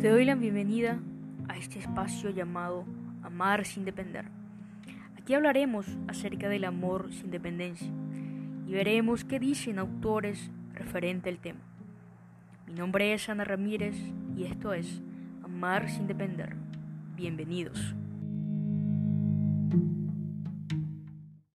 Te doy la bienvenida a este espacio llamado Amar sin depender. Aquí hablaremos acerca del amor sin dependencia y veremos qué dicen autores referente al tema. Mi nombre es Ana Ramírez y esto es Amar sin depender. Bienvenidos.